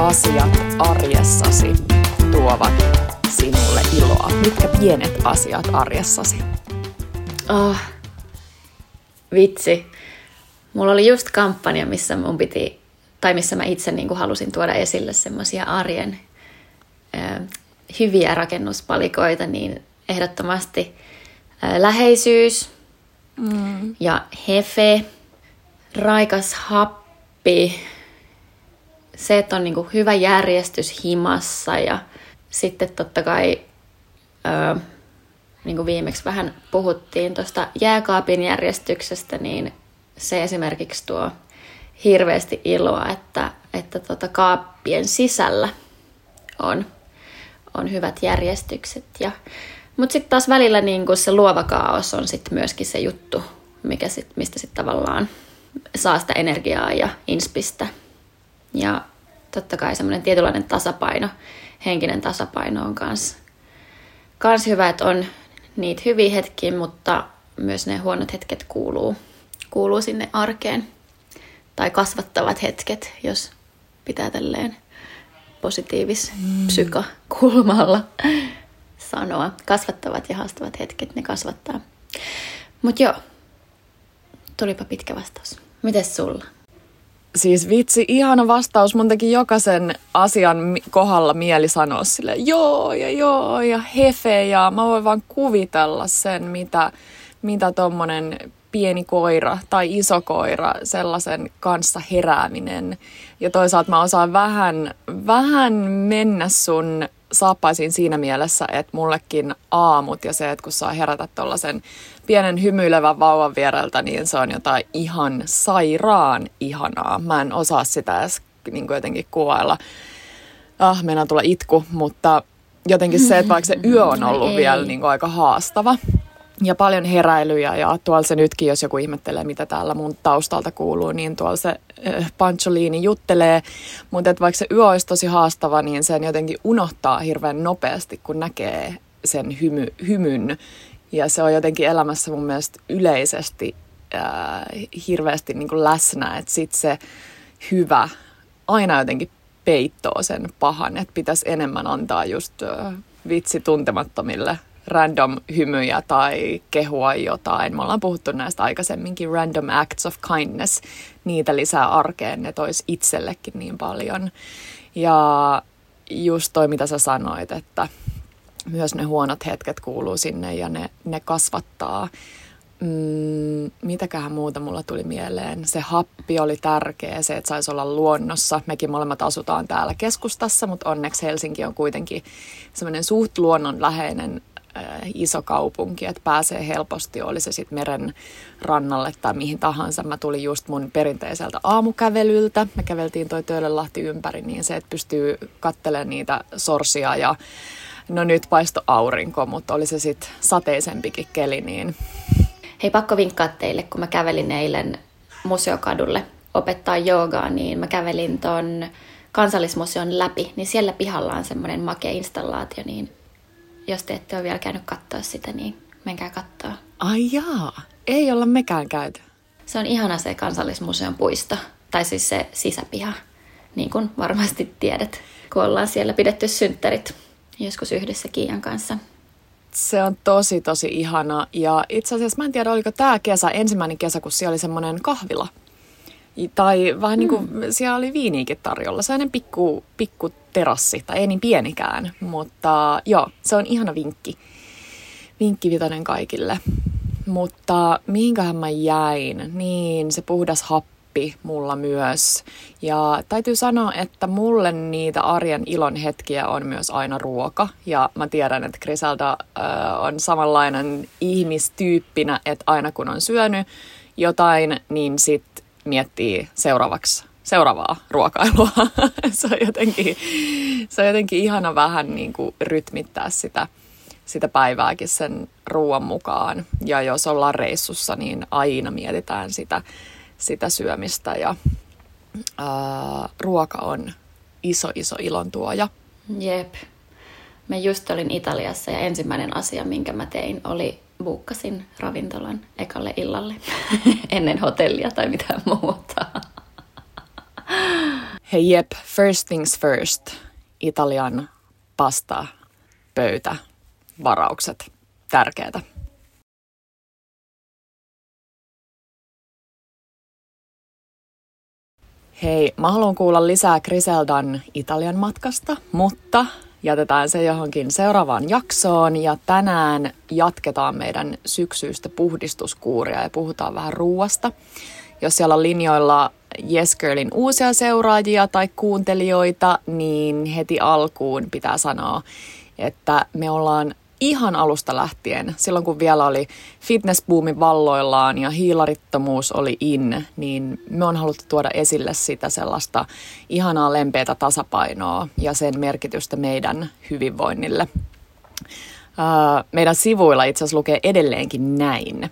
asiat arjessasi tuovat sinulle iloa? Mitkä pienet asiat arjessasi? Oh, vitsi. Mulla oli just kampanja, missä mun piti, tai missä mä itse niin kuin halusin tuoda esille semmoisia arjen ö, hyviä rakennuspalikoita, niin ehdottomasti ö, läheisyys mm. ja hefe, raikas happi, se, että on niin kuin hyvä järjestys himassa ja sitten totta kai ö, niin kuin viimeksi vähän puhuttiin tuosta jääkaapin järjestyksestä, niin se esimerkiksi tuo hirveästi iloa, että, että tota kaappien sisällä on, on hyvät järjestykset. Ja, mutta sitten taas välillä niin kun se luova kaos on sitten myöskin se juttu, mikä sit, mistä sitten tavallaan saa sitä energiaa ja inspistä. Ja totta kai semmoinen tietynlainen tasapaino, henkinen tasapaino on kans, kans hyvä, että on niitä hyviä hetkiä, mutta myös ne huonot hetket kuuluu, kuuluu sinne arkeen. Tai kasvattavat hetket, jos pitää tälleen positiivis mm. psykakulmalla sanoa. Kasvattavat ja haastavat hetket, ne kasvattaa. Mutta joo, tulipa pitkä vastaus. Mites sulla? Siis vitsi, ihana vastaus. Mun teki jokaisen asian kohdalla mieli sanoa sille joo ja joo ja hefe ja mä voin vaan kuvitella sen, mitä, mitä tommonen pieni koira tai iso koira, sellaisen kanssa herääminen. Ja toisaalta mä osaan vähän, vähän mennä sun saappaisiin siinä mielessä, että mullekin aamut ja se, että kun saa herätä tuollaisen pienen hymyilevän vauvan viereltä, niin se on jotain ihan sairaan ihanaa. Mä en osaa sitä edes niin kuin jotenkin kuvailla. Ah, meinaa tulla itku, mutta jotenkin se, että vaikka se yö on ollut vielä niin kuin aika haastava, ja paljon heräilyjä ja tuolla se nytkin, jos joku ihmettelee, mitä täällä mun taustalta kuuluu, niin tuolla se äh, Pancholiini juttelee, mutta että vaikka se yö olisi tosi haastava, niin sen jotenkin unohtaa hirveän nopeasti, kun näkee sen hymy, hymyn. Ja se on jotenkin elämässä mun mielestä yleisesti äh, hirveästi niin kuin läsnä, että sit se hyvä aina jotenkin peittoo sen pahan, että pitäisi enemmän antaa just äh, vitsi tuntemattomille random hymyjä tai kehua jotain. Me ollaan puhuttu näistä aikaisemminkin, random acts of kindness. Niitä lisää arkeen, ne tois itsellekin niin paljon. Ja just toi, mitä sä sanoit, että myös ne huonot hetket kuuluu sinne ja ne, ne kasvattaa. Mm, mitäköhän muuta mulla tuli mieleen? Se happi oli tärkeä, se, että saisi olla luonnossa. Mekin molemmat asutaan täällä keskustassa, mutta onneksi Helsinki on kuitenkin semmoinen suht luonnonläheinen Äh, iso kaupunki, että pääsee helposti, oli se sitten meren rannalle tai mihin tahansa. Mä tulin just mun perinteiseltä aamukävelyltä. Me käveltiin toi Töölönlahti ympäri, niin se, että pystyy kattelemaan niitä sorsia ja no nyt paisto aurinko, mutta oli se sitten sateisempikin keli, niin... Hei, pakko vinkkaa teille, kun mä kävelin eilen museokadulle opettaa joogaa, niin mä kävelin ton kansallismuseon läpi, niin siellä pihalla on semmoinen makea installaatio, niin jos te ette ole vielä käynyt katsoa sitä, niin menkää katsoa. Ai jaa, ei olla mekään käyty. Se on ihana se kansallismuseon puisto, tai siis se sisäpiha, niin kuin varmasti tiedät, kun ollaan siellä pidetty synttärit joskus yhdessä Kiian kanssa. Se on tosi, tosi ihana. Ja itse asiassa mä en tiedä, oliko tämä kesä, ensimmäinen kesä, kun siellä oli semmoinen kahvila. Tai vähän niin kuin, mm. siellä oli viiniikin tarjolla. Sellainen pikku, pikku terassi, tai ei niin pienikään, mutta joo, se on ihana vinkki. Vinkki vitonen kaikille. Mutta mihinköhän mä jäin? Niin, se puhdas happi mulla myös. Ja täytyy sanoa, että mulle niitä arjen ilon hetkiä on myös aina ruoka. Ja mä tiedän, että Griselda äh, on samanlainen ihmistyyppinä, että aina kun on syönyt jotain, niin sit miettii seuraavaksi seuraavaa ruokailua. se, on jotenkin, se on jotenkin ihana vähän niin kuin rytmittää sitä, sitä päivääkin sen ruoan mukaan. Ja jos ollaan reissussa, niin aina mietitään sitä, sitä syömistä ja ää, ruoka on iso, iso ilon tuoja. Jep. Mä just olin Italiassa ja ensimmäinen asia, minkä mä tein, oli buukkasin ravintolan ekalle illalle ennen hotellia tai mitään muuta. Hei jep, first things first. Italian pasta, pöytä, varaukset. Tärkeää. Hei, mä haluan kuulla lisää Griseldan Italian matkasta, mutta jätetään se johonkin seuraavaan jaksoon ja tänään jatketaan meidän syksyistä puhdistuskuuria ja puhutaan vähän ruuasta. Jos siellä on linjoilla Yes Girlin uusia seuraajia tai kuuntelijoita, niin heti alkuun pitää sanoa, että me ollaan ihan alusta lähtien, silloin kun vielä oli fitnessboomin valloillaan ja hiilarittomuus oli in, niin me on haluttu tuoda esille sitä sellaista ihanaa lempeätä tasapainoa ja sen merkitystä meidän hyvinvoinnille. Meidän sivuilla itse asiassa lukee edelleenkin näin.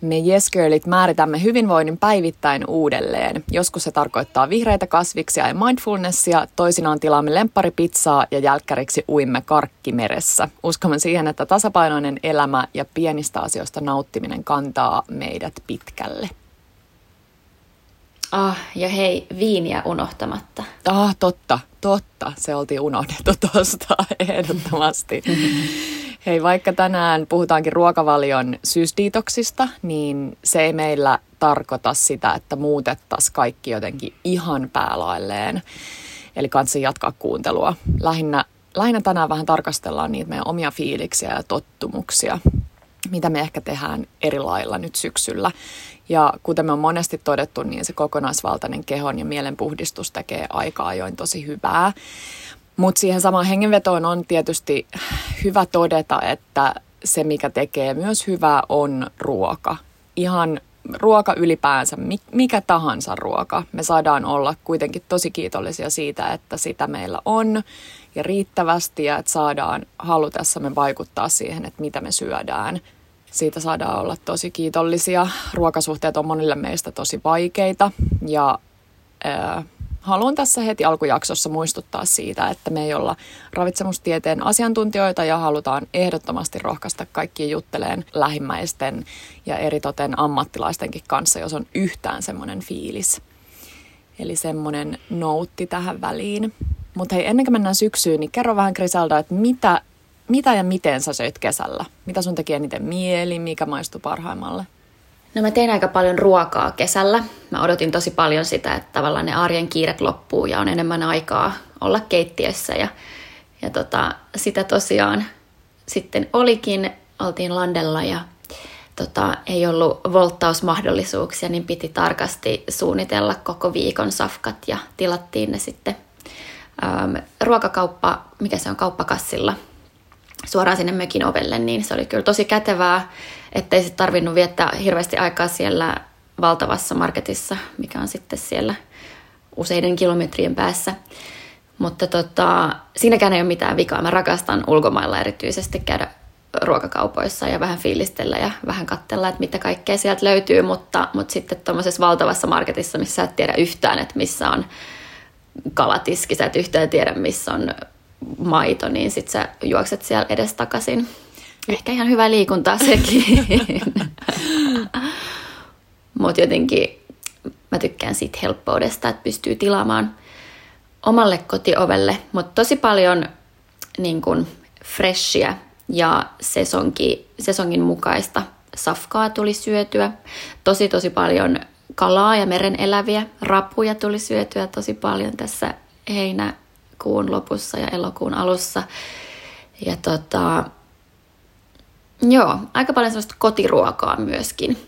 Me Yes Girlit määritämme hyvinvoinnin päivittäin uudelleen. Joskus se tarkoittaa vihreitä kasviksia ja mindfulnessia, toisinaan tilaamme lempparipizzaa ja jälkkäriksi uimme karkkimeressä. Uskomme siihen, että tasapainoinen elämä ja pienistä asioista nauttiminen kantaa meidät pitkälle. Ah, ja hei, viiniä unohtamatta. Ah, totta, totta. Se oltiin unohdettu tuosta ehdottomasti. Hei, vaikka tänään puhutaankin ruokavalion syysdiitoksista, niin se ei meillä tarkoita sitä, että muutettaisiin kaikki jotenkin ihan päälailleen. Eli kanssa jatkaa kuuntelua. Lähinnä, lähinnä tänään vähän tarkastellaan niitä meidän omia fiiliksiä ja tottumuksia, mitä me ehkä tehdään eri lailla nyt syksyllä. Ja kuten me on monesti todettu, niin se kokonaisvaltainen kehon ja mielen puhdistus tekee aika ajoin tosi hyvää. Mutta siihen samaan hengenvetoon on tietysti hyvä todeta, että se mikä tekee myös hyvää on ruoka. Ihan ruoka ylipäänsä, mikä tahansa ruoka. Me saadaan olla kuitenkin tosi kiitollisia siitä, että sitä meillä on ja riittävästi ja että saadaan halutessamme vaikuttaa siihen, että mitä me syödään. Siitä saadaan olla tosi kiitollisia. Ruokasuhteet on monille meistä tosi vaikeita ja haluan tässä heti alkujaksossa muistuttaa siitä, että me ei olla ravitsemustieteen asiantuntijoita ja halutaan ehdottomasti rohkaista kaikki jutteleen lähimmäisten ja eritoten ammattilaistenkin kanssa, jos on yhtään semmoinen fiilis. Eli semmoinen noutti tähän väliin. Mutta hei, ennen kuin mennään syksyyn, niin kerro vähän Griselda, että mitä, mitä ja miten sä söit kesällä? Mitä sun teki eniten mieli, mikä maistui parhaimmalle? No mä tein aika paljon ruokaa kesällä. Mä odotin tosi paljon sitä, että tavallaan ne arjen kiiret loppuu ja on enemmän aikaa olla keittiössä. Ja, ja tota, sitä tosiaan sitten olikin. Oltiin landella ja tota, ei ollut volttausmahdollisuuksia, niin piti tarkasti suunnitella koko viikon safkat ja tilattiin ne sitten ähm, ruokakauppa, mikä se on, kauppakassilla suoraan sinne mökin ovelle, niin se oli kyllä tosi kätevää ettei sitten tarvinnut viettää hirveästi aikaa siellä valtavassa marketissa, mikä on sitten siellä useiden kilometrien päässä. Mutta tota, siinäkään ei ole mitään vikaa. Mä rakastan ulkomailla erityisesti käydä ruokakaupoissa ja vähän fiilistellä ja vähän katsella, että mitä kaikkea sieltä löytyy, mutta, mutta sitten tuommoisessa valtavassa marketissa, missä sä et tiedä yhtään, että missä on kalatiski, sä et yhtään tiedä, missä on maito, niin sitten sä juokset siellä edestakaisin Ehkä ihan hyvä liikuntaa sekin. Mutta jotenkin mä tykkään siitä helppoudesta, että pystyy tilaamaan omalle kotiovelle, mutta tosi paljon niin kun, freshia ja sesonki, sesongin mukaista safkaa tuli syötyä. Tosi tosi paljon kalaa ja meren eläviä, rapuja tuli syötyä tosi paljon tässä heinäkuun lopussa ja elokuun alussa. Ja tota, Joo, aika paljon sellaista kotiruokaa myöskin.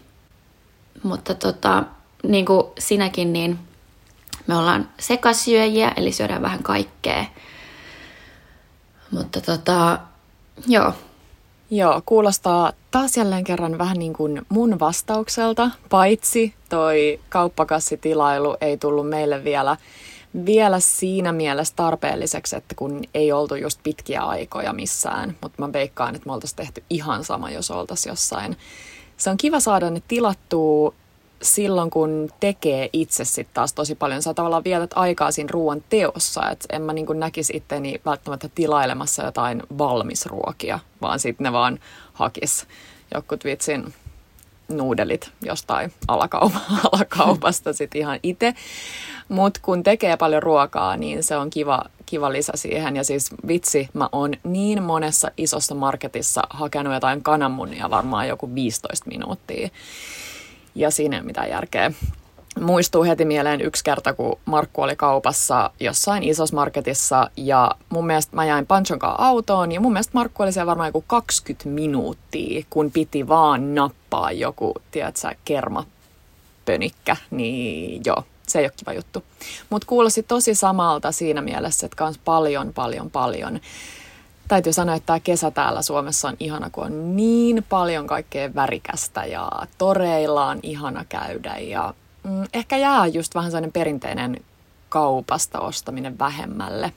Mutta tota, niin kuin sinäkin, niin me ollaan sekasyöjiä, eli syödään vähän kaikkea. Mutta tota, joo. Joo, kuulostaa taas jälleen kerran vähän niin kuin mun vastaukselta, paitsi toi kauppakassitilailu ei tullut meille vielä vielä siinä mielessä tarpeelliseksi, että kun ei oltu just pitkiä aikoja missään, mutta mä veikkaan, että me oltaisiin tehty ihan sama, jos oltaisiin jossain. Se on kiva saada ne tilattua silloin, kun tekee itse sitten taas tosi paljon. Sä tavallaan vietät aikaa siinä ruoan teossa, että en mä niin näkisi itteni välttämättä tilailemassa jotain valmisruokia, vaan sitten ne vaan hakis jokut vitsin nuudelit jostain alakaup- alakaupasta sitten ihan itse. Mutta kun tekee paljon ruokaa, niin se on kiva, kiva lisä siihen. Ja siis vitsi, mä oon niin monessa isossa marketissa hakenut jotain kananmunia varmaan joku 15 minuuttia. Ja siinä ei ole mitään järkeä muistuu heti mieleen yksi kerta, kun Markku oli kaupassa jossain isossa marketissa ja mun mielestä mä jäin Panchon autoon ja mun mielestä Markku oli siellä varmaan joku 20 minuuttia, kun piti vaan nappaa joku, tiedätkö, kermapönikkä, niin joo, se ei ole kiva juttu. Mutta kuulosti tosi samalta siinä mielessä, että kans paljon, paljon, paljon. Täytyy sanoa, että tämä kesä täällä Suomessa on ihana, kun on niin paljon kaikkea värikästä ja toreilla on ihana käydä ja mm, ehkä jää just vähän sellainen perinteinen kaupasta ostaminen vähemmälle.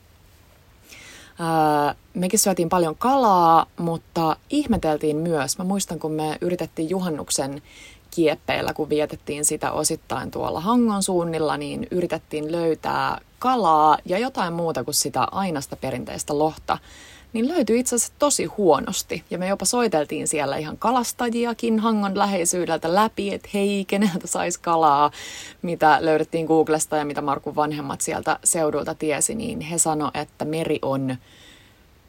Öö, mekin syötiin paljon kalaa, mutta ihmeteltiin myös. Mä muistan, kun me yritettiin juhannuksen kieppeillä, kun vietettiin sitä osittain tuolla Hangon suunnilla, niin yritettiin löytää kalaa ja jotain muuta kuin sitä ainasta perinteistä lohta niin löytyi itse asiassa tosi huonosti. Ja me jopa soiteltiin siellä ihan kalastajiakin Hangon läheisyydeltä läpi, että hei, keneltä saisi kalaa, mitä löydettiin Googlesta ja mitä Markun vanhemmat sieltä seudulta tiesi, niin he sano, että meri on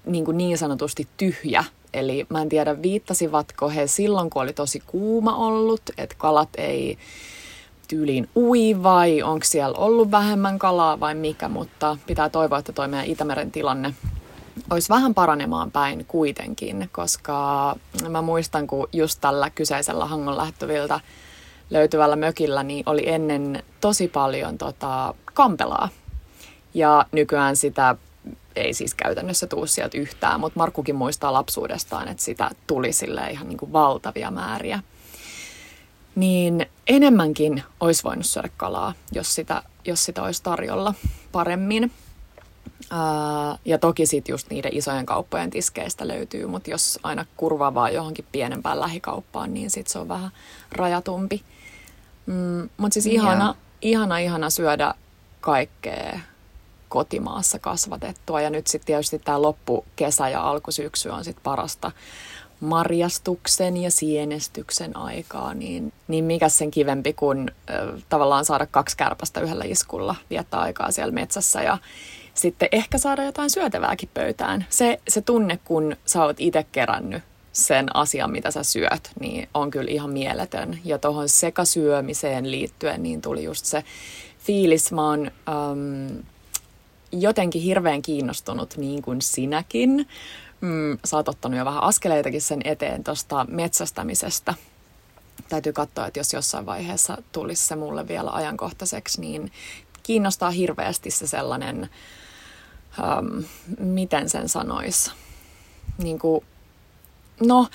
niin, kuin niin sanotusti tyhjä. Eli mä en tiedä, viittasivatko he silloin, kun oli tosi kuuma ollut, että kalat ei tyyliin ui vai onko siellä ollut vähemmän kalaa vai mikä, mutta pitää toivoa, että toi meidän Itämeren tilanne olisi vähän paranemaan päin kuitenkin, koska mä muistan, kun just tällä kyseisellä Hangon lähtöviltä löytyvällä mökillä niin oli ennen tosi paljon tota, kampelaa. Ja nykyään sitä ei siis käytännössä tuu sieltä yhtään, mutta Markkukin muistaa lapsuudestaan, että sitä tuli sille ihan niin kuin valtavia määriä. Niin enemmänkin olisi voinut syödä kalaa, jos sitä, jos sitä olisi tarjolla paremmin ja toki sitten just niiden isojen kauppojen tiskeistä löytyy, mutta jos aina kurvaa vaan johonkin pienempään lähikauppaan, niin sitten se on vähän rajatumpi. Mm, mutta siis ihana, yeah. ihana, ihana syödä kaikkea kotimaassa kasvatettua. Ja nyt sitten tietysti tämä loppukesä ja alkusyksy on sitten parasta marjastuksen ja sienestyksen aikaa, niin, niin mikä sen kivempi kuin äh, tavallaan saada kaksi kärpästä yhdellä iskulla, viettää aikaa siellä metsässä ja sitten ehkä saada jotain syötävääkin pöytään. Se, se tunne, kun sä oot itse kerännyt sen asian, mitä sä syöt, niin on kyllä ihan mieletön. Ja tuohon sekasyömiseen liittyen niin tuli just se fiilis. Mä oon um, jotenkin hirveän kiinnostunut niin kuin sinäkin. Mm, sä oot ottanut jo vähän askeleitakin sen eteen tuosta metsästämisestä. Täytyy katsoa, että jos jossain vaiheessa tulisi se mulle vielä ajankohtaiseksi, niin kiinnostaa hirveästi se sellainen um, miten sen sanoisi, niin kuin, no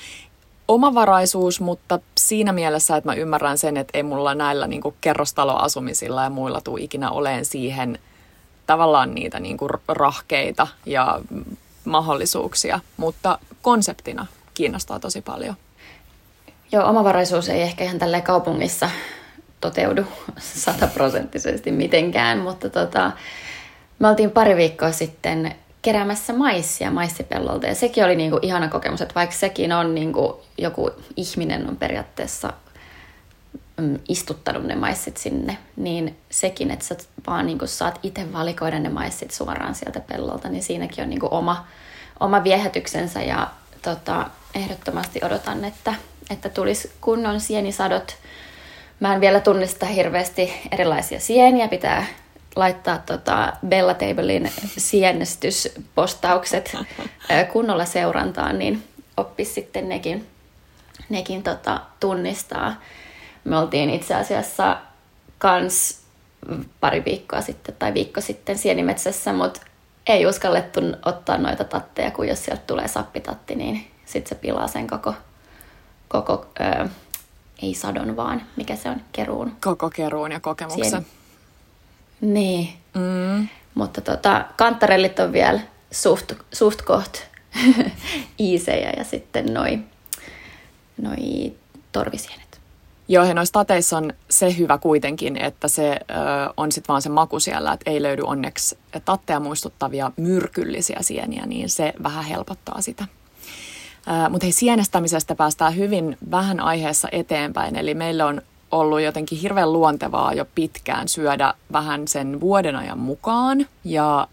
omavaraisuus, mutta siinä mielessä, että mä ymmärrän sen, että ei mulla näillä niin kuin kerrostaloasumisilla ja muilla tule ikinä oleen siihen tavallaan niitä niin kuin rahkeita ja mahdollisuuksia, mutta konseptina kiinnostaa tosi paljon. Joo, omavaraisuus ei ehkä ihan tällä kaupungissa toteudu sataprosenttisesti mitenkään, mutta tota, me oltiin pari viikkoa sitten keräämässä maissia maissipellolta ja sekin oli niinku ihana kokemus, että vaikka sekin on niinku joku ihminen on periaatteessa mm, istuttanut ne maissit sinne, niin sekin, että sä vaan niinku saat itse valikoida ne maissit suoraan sieltä pellolta, niin siinäkin on niinku oma, oma viehätyksensä ja tota, ehdottomasti odotan, että, että tulisi kunnon sienisadot. Mä en vielä tunnista hirveästi erilaisia sieniä, pitää laittaa tota Bella Tablein sienestyspostaukset kunnolla seurantaan, niin oppisi sitten nekin, nekin tota, tunnistaa. Me oltiin itse asiassa kans pari viikkoa sitten tai viikko sitten sienimetsässä, mutta ei uskallettu ottaa noita tatteja, kun jos sieltä tulee sappitatti, niin sitten se pilaa sen koko, koko ö, ei sadon vaan, mikä se on, keruun. Koko keruun ja kokemuksen. Sieni. Niin. Mm. Mutta tota, kantarellit on vielä suht, suht koht iisejä ja sitten noi, noi torvisienet. Joo, ja noissa tateissa on se hyvä kuitenkin, että se ö, on sitten vaan se maku siellä, että ei löydy onneksi tatteja muistuttavia myrkyllisiä sieniä, niin se vähän helpottaa sitä. Mutta hei, sienestämisestä päästään hyvin vähän aiheessa eteenpäin, eli meillä on ollut jotenkin hirveän luontevaa jo pitkään syödä vähän sen vuoden ajan mukaan. Ja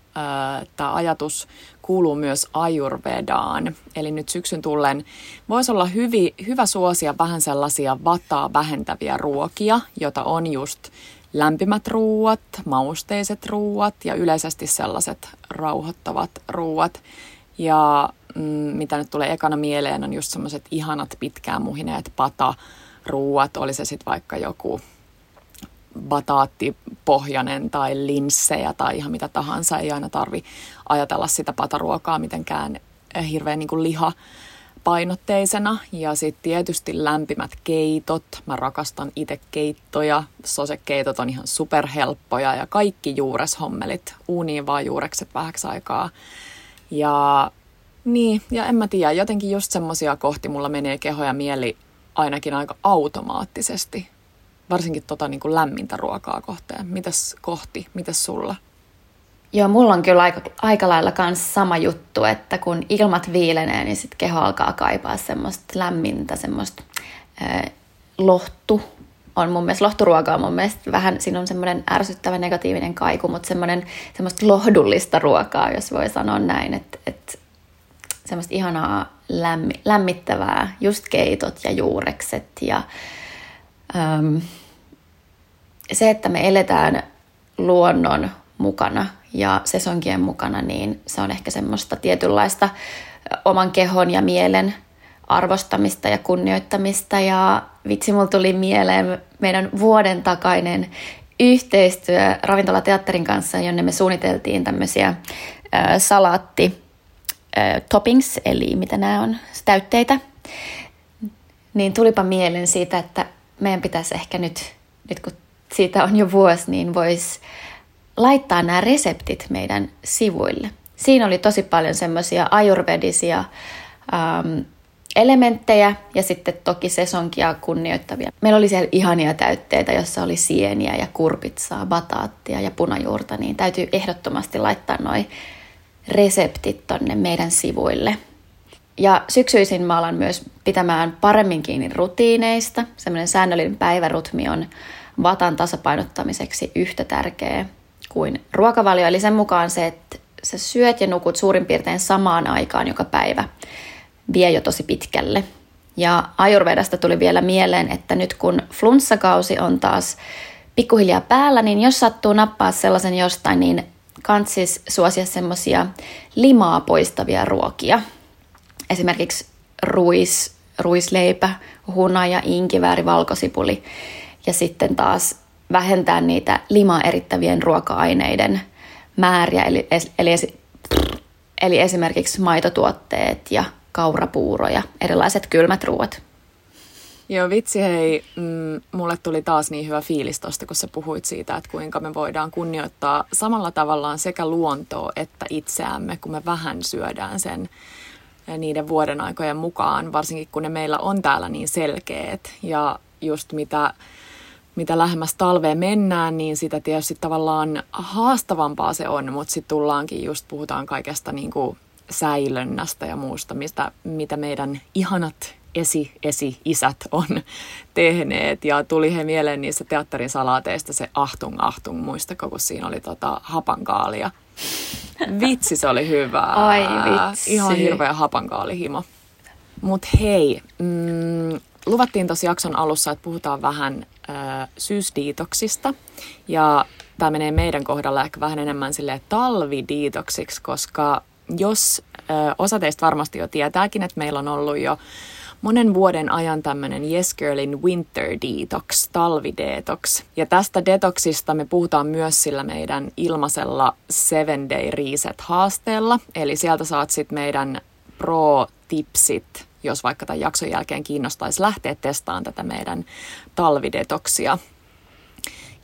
tämä ajatus kuuluu myös ajurvedaan. Eli nyt syksyn tullen voisi olla hyvi, hyvä suosia vähän sellaisia vataa vähentäviä ruokia, jota on just lämpimät ruuat, mausteiset ruuat ja yleisesti sellaiset rauhoittavat ruuat. Ja mm, mitä nyt tulee ekana mieleen on just semmoiset ihanat pitkään muhineet pata ruuat, oli se sitten vaikka joku bataattipohjainen tai linssejä tai ihan mitä tahansa. Ei aina tarvi ajatella sitä pataruokaa mitenkään hirveän niin liha painotteisena. Ja sitten tietysti lämpimät keitot. Mä rakastan itse keittoja. Sosekeitot on ihan superhelppoja ja kaikki juureshommelit. Uuniin vaan juurekset vähäksi aikaa. Ja niin, ja en mä tiedä, jotenkin just semmosia kohti mulla menee keho ja mieli ainakin aika automaattisesti. Varsinkin tota niin kuin lämmintä ruokaa kohteen. Mitäs kohti? Mitäs sulla? Joo, mulla on kyllä aika, aika lailla kans sama juttu, että kun ilmat viilenee, niin sitten keho alkaa kaipaa semmoista lämmintä, semmoista äh, lohtu. On mun mielestä, lohturuoka on mun mielestä vähän, siinä on semmoinen ärsyttävä negatiivinen kaiku, mutta semmoinen semmoista lohdullista ruokaa, jos voi sanoa näin, että, että semmoista ihanaa lämmi, lämmittävää, just keitot ja juurekset ja äm, se, että me eletään luonnon mukana ja sesonkien mukana, niin se on ehkä semmoista tietynlaista oman kehon ja mielen arvostamista ja kunnioittamista. Ja vitsi, mulla tuli mieleen meidän vuoden takainen yhteistyö ravintolateatterin kanssa, jonne me suunniteltiin tämmöisiä äh, salaatti äh, toppings, eli mitä nämä on, täytteitä. Niin tulipa mieleen siitä, että meidän pitäisi ehkä nyt, nyt kun siitä on jo vuosi, niin voisi laittaa nämä reseptit meidän sivuille. Siinä oli tosi paljon semmoisia ajurvedisia ähm, elementtejä ja sitten toki sesonkia kunnioittavia. Meillä oli siellä ihania täytteitä, jossa oli sieniä ja kurpitsaa, bataattia ja punajuurta, niin täytyy ehdottomasti laittaa noi reseptit tonne meidän sivuille. Ja syksyisin mä alan myös pitämään paremmin kiinni rutiineista. Semmoinen säännöllinen päivärutmi on vatan tasapainottamiseksi yhtä tärkeä kuin ruokavalio. Eli sen mukaan se, että sä syöt ja nukut suurin piirtein samaan aikaan joka päivä, vie jo tosi pitkälle. Ja Ayurvedasta tuli vielä mieleen, että nyt kun flunssakausi on taas pikkuhiljaa päällä, niin jos sattuu nappaa sellaisen jostain, niin kantsis suosia semmoisia limaa poistavia ruokia. Esimerkiksi ruis, ruisleipä, hunaja, inkivääri, valkosipuli ja sitten taas vähentää niitä limaa erittävien ruoka-aineiden määriä, eli, eli, eli esimerkiksi maitotuotteet ja kaurapuuro ja erilaiset kylmät ruoat. Joo, vitsi hei, mm, mulle tuli taas niin hyvä fiilis tosta, kun sä puhuit siitä, että kuinka me voidaan kunnioittaa samalla tavallaan sekä luontoa että itseämme, kun me vähän syödään sen niiden vuoden aikojen mukaan, varsinkin kun ne meillä on täällä niin selkeät. Ja just mitä mitä lähemmäs talveen mennään, niin sitä tietysti tavallaan haastavampaa se on, mutta sitten tullaankin just, puhutaan kaikesta niin kuin säilönnästä ja muusta, mistä, mitä meidän ihanat esi-esi-isät on tehneet. Ja tuli he mieleen niissä teatterin salaateista se ahtung ahtung, muistako, kun siinä oli tota hapankaalia. Vitsi, se oli hyvä. Ai vitsi. Ihan hirveä hapankaalihimo. Mutta hei, mm, luvattiin tuossa jakson alussa, että puhutaan vähän äh, syysdiitoksista. Ja tämä menee meidän kohdalla ehkä vähän enemmän sille talvidiitoksiksi, koska jos äh, osa teistä varmasti jo tietääkin, että meillä on ollut jo monen vuoden ajan tämmöinen Yes Girlin Winter Detox, talvidetox. Ja tästä detoksista me puhutaan myös sillä meidän ilmaisella Seven Day Reset-haasteella. Eli sieltä saat sitten meidän pro-tipsit jos vaikka tämän jakson jälkeen kiinnostaisi lähteä testaamaan tätä meidän talvidetoksia.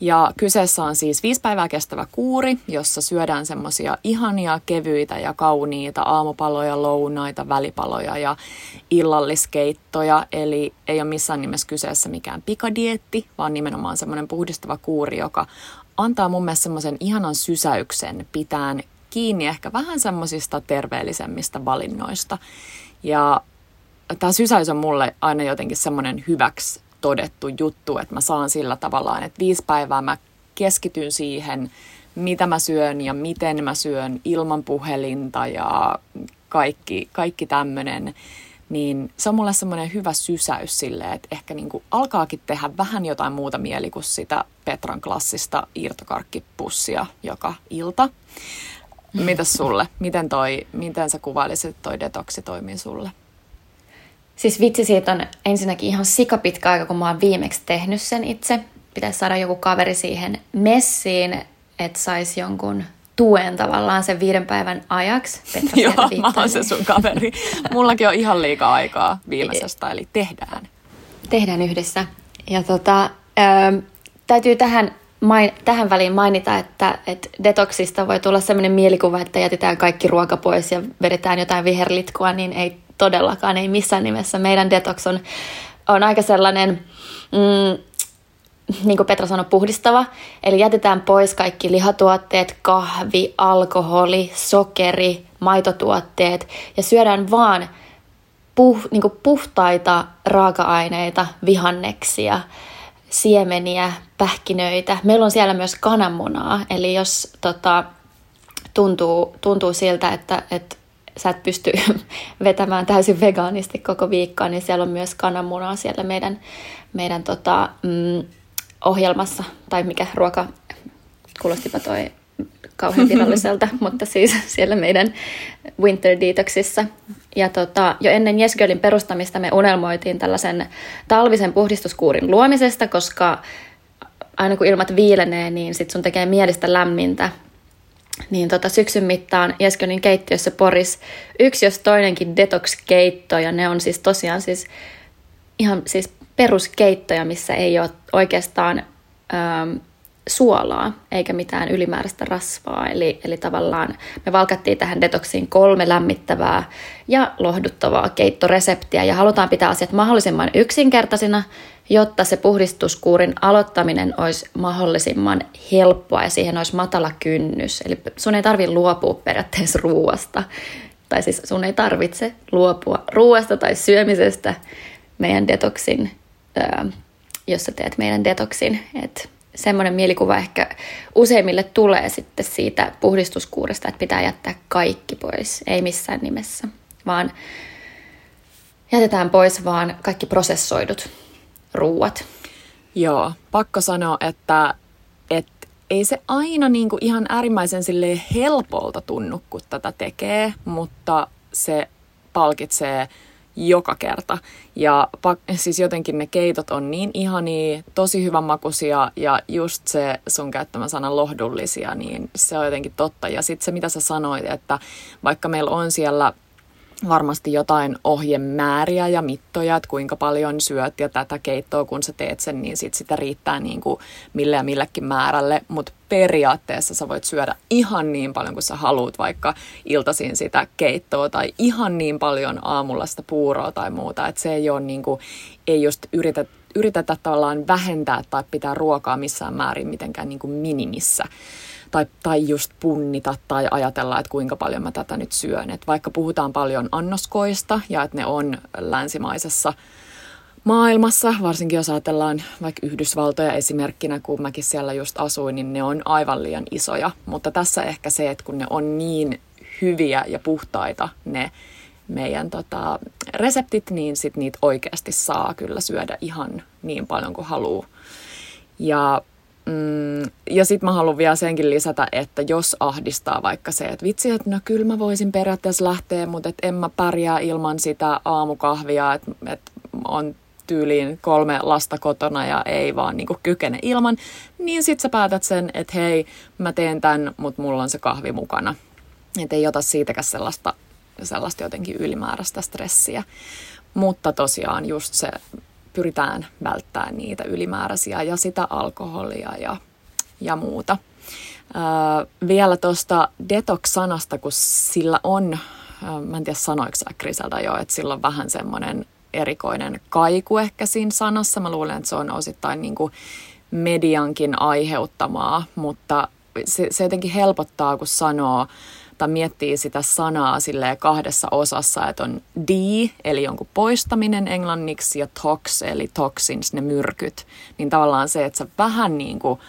Ja kyseessä on siis viisi päivää kestävä kuuri, jossa syödään semmoisia ihania, kevyitä ja kauniita aamupaloja, lounaita, välipaloja ja illalliskeittoja. Eli ei ole missään nimessä kyseessä mikään pikadietti, vaan nimenomaan semmoinen puhdistava kuuri, joka antaa mun mielestä semmoisen ihanan sysäyksen pitään kiinni ehkä vähän semmoisista terveellisemmistä valinnoista. Ja tämä sysäys on mulle aina jotenkin semmoinen hyväksi todettu juttu, että mä saan sillä tavallaan, että viisi päivää mä keskityn siihen, mitä mä syön ja miten mä syön ilman puhelinta ja kaikki, kaikki tämmöinen, niin se on mulle semmoinen hyvä sysäys silleen, että ehkä niinku alkaakin tehdä vähän jotain muuta mieli kuin sitä Petran klassista irtokarkkipussia joka ilta. Mitäs sulle? Miten, toi, miten sä kuvailisit, että toi detoksi toimii sulle? Siis vitsi siitä on ensinnäkin ihan sikapitkä aika, kun mä oon viimeksi tehnyt sen itse. Pitäisi saada joku kaveri siihen messiin, että saisi jonkun tuen tavallaan sen viiden päivän ajaksi. Petra Joo, mä oon se sun kaveri. Mullakin on ihan liikaa aikaa viimeisestä, eli tehdään. Tehdään yhdessä. Ja tota, ö, täytyy tähän, main, tähän väliin mainita, että, että detoksista voi tulla sellainen mielikuva, että jätetään kaikki ruoka pois ja vedetään jotain viherlitkua, niin ei todellakaan, ei missään nimessä. Meidän detox on, on aika sellainen... Mm, niin kuin Petra sanoi, puhdistava. Eli jätetään pois kaikki lihatuotteet, kahvi, alkoholi, sokeri, maitotuotteet ja syödään vaan puh, niin kuin puhtaita raaka-aineita, vihanneksia, siemeniä, pähkinöitä. Meillä on siellä myös kananmunaa, eli jos tota, tuntuu, tuntuu siltä, että, että sä et pysty vetämään täysin vegaanisti koko viikkoa, niin siellä on myös kananmunaa siellä meidän, meidän tota, mm, ohjelmassa, tai mikä ruoka, kuulostipa toi kauhean viralliselta, mutta siis siellä meidän Winter Detoxissa. Ja tota, jo ennen Jesgölin perustamista me unelmoitiin tällaisen talvisen puhdistuskuurin luomisesta, koska aina kun ilmat viilenee, niin sit sun tekee mielistä lämmintä. Niin tota, syksyn mittaan Jeskölin keittiössä poris yksi jos toinenkin detox-keitto, ja ne on siis tosiaan siis ihan siis peruskeittoja, missä ei ole oikeastaan ähm, suolaa eikä mitään ylimääräistä rasvaa. Eli, eli tavallaan me valkattiin tähän detoksiin kolme lämmittävää ja lohduttavaa keittoreseptiä ja halutaan pitää asiat mahdollisimman yksinkertaisina, jotta se puhdistuskuurin aloittaminen olisi mahdollisimman helppoa ja siihen olisi matala kynnys. Eli sun ei tarvitse luopua periaatteessa ruuasta, tai siis sun ei tarvitse luopua ruuasta tai syömisestä meidän detoksin jos sä teet meidän detoksin. Että semmoinen mielikuva ehkä useimmille tulee sitten siitä puhdistuskuuresta, että pitää jättää kaikki pois, ei missään nimessä, vaan jätetään pois vaan kaikki prosessoidut ruuat. Joo, pakko sanoa, että, että ei se aina niin kuin ihan äärimmäisen helpolta tunnu, kun tätä tekee, mutta se palkitsee joka kerta. Ja siis jotenkin ne keitot on niin ihania, tosi hyvän makuisia ja just se sun käyttämä sana lohdullisia, niin se on jotenkin totta. Ja sitten se, mitä sä sanoit, että vaikka meillä on siellä varmasti jotain ohjemääriä ja mittoja, että kuinka paljon syöt ja tätä keittoa, kun sä teet sen, niin sit sitä riittää niin kuin mille ja millekin määrälle, mutta periaatteessa sä voit syödä ihan niin paljon kuin sä haluat, vaikka iltaisin sitä keittoa tai ihan niin paljon aamulla sitä puuroa tai muuta, että se ei ole niin kuin, ei just yritetä, yritetä tavallaan vähentää tai pitää ruokaa missään määrin mitenkään niin kuin minimissä tai, tai just punnita tai ajatella, että kuinka paljon mä tätä nyt syön. Et vaikka puhutaan paljon annoskoista ja että ne on länsimaisessa maailmassa, varsinkin jos ajatellaan vaikka Yhdysvaltoja esimerkkinä, kun mäkin siellä just asuin, niin ne on aivan liian isoja. Mutta tässä ehkä se, että kun ne on niin hyviä ja puhtaita ne meidän tota, reseptit, niin sit niitä oikeasti saa kyllä syödä ihan niin paljon kuin haluaa. Ja Mm, ja sitten mä haluan vielä senkin lisätä, että jos ahdistaa vaikka se, että vitsi, että no kyllä mä voisin periaatteessa lähteä, mutta et en mä pärjää ilman sitä aamukahvia, että et on tyyliin kolme lasta kotona ja ei vaan niinku kykene ilman, niin sit sä päätät sen, että hei, mä teen tämän, mutta mulla on se kahvi mukana. Että ei ota siitäkään sellaista, sellaista jotenkin ylimääräistä stressiä. Mutta tosiaan just se pyritään välttämään niitä ylimääräisiä ja sitä alkoholia ja, ja muuta. Ää, vielä tuosta detox-sanasta, kun sillä on, ää, mä en tiedä sanoiko Griselda jo, että sillä on vähän semmoinen erikoinen kaiku ehkä siinä sanassa. Mä luulen, että se on osittain niin kuin mediankin aiheuttamaa, mutta se, se jotenkin helpottaa, kun sanoo tai miettii sitä sanaa sille kahdessa osassa, että on de, eli jonkun poistaminen englanniksi, ja tox, eli toxins, ne myrkyt, niin tavallaan se, että sä vähän niin kuin